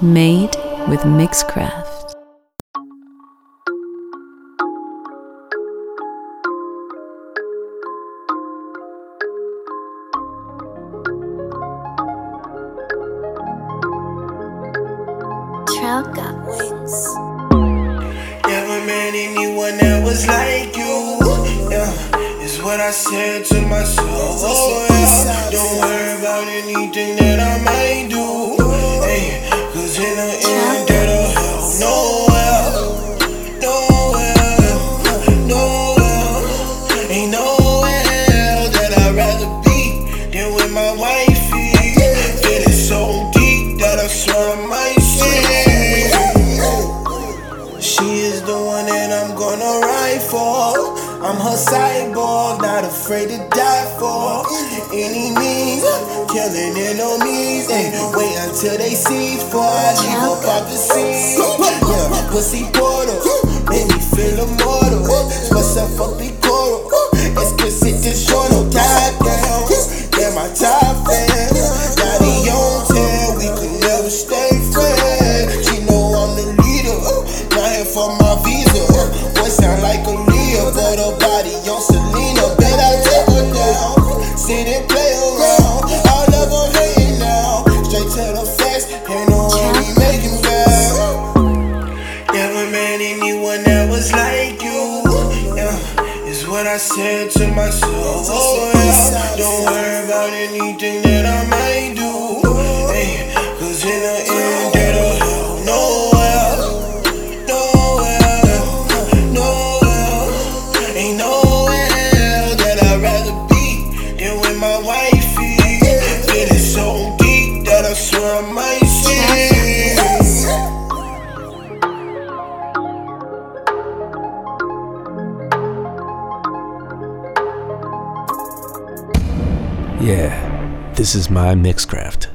Made with Mixcraft. Trail got wings. Never met anyone that was like you. Yeah, is what I said to myself. Oh, yeah. I'm her cyborg, not afraid to die for any means. Killing enemies, hey, wait until they cease before I leave up out the scene. Yeah, pussy portal, make me feel immortal. Myself up the Leah, but her body on Selena. Bet I take her down, sit and play around. All of them hating now, straight to the facts, ain't no making. Never met anyone that was like you. Yeah, is what I said to myself. Oh yeah, don't worry about anything that I might my wifey. Feeling so deep that I swear I might sing. Yeah, this is my Mixcraft.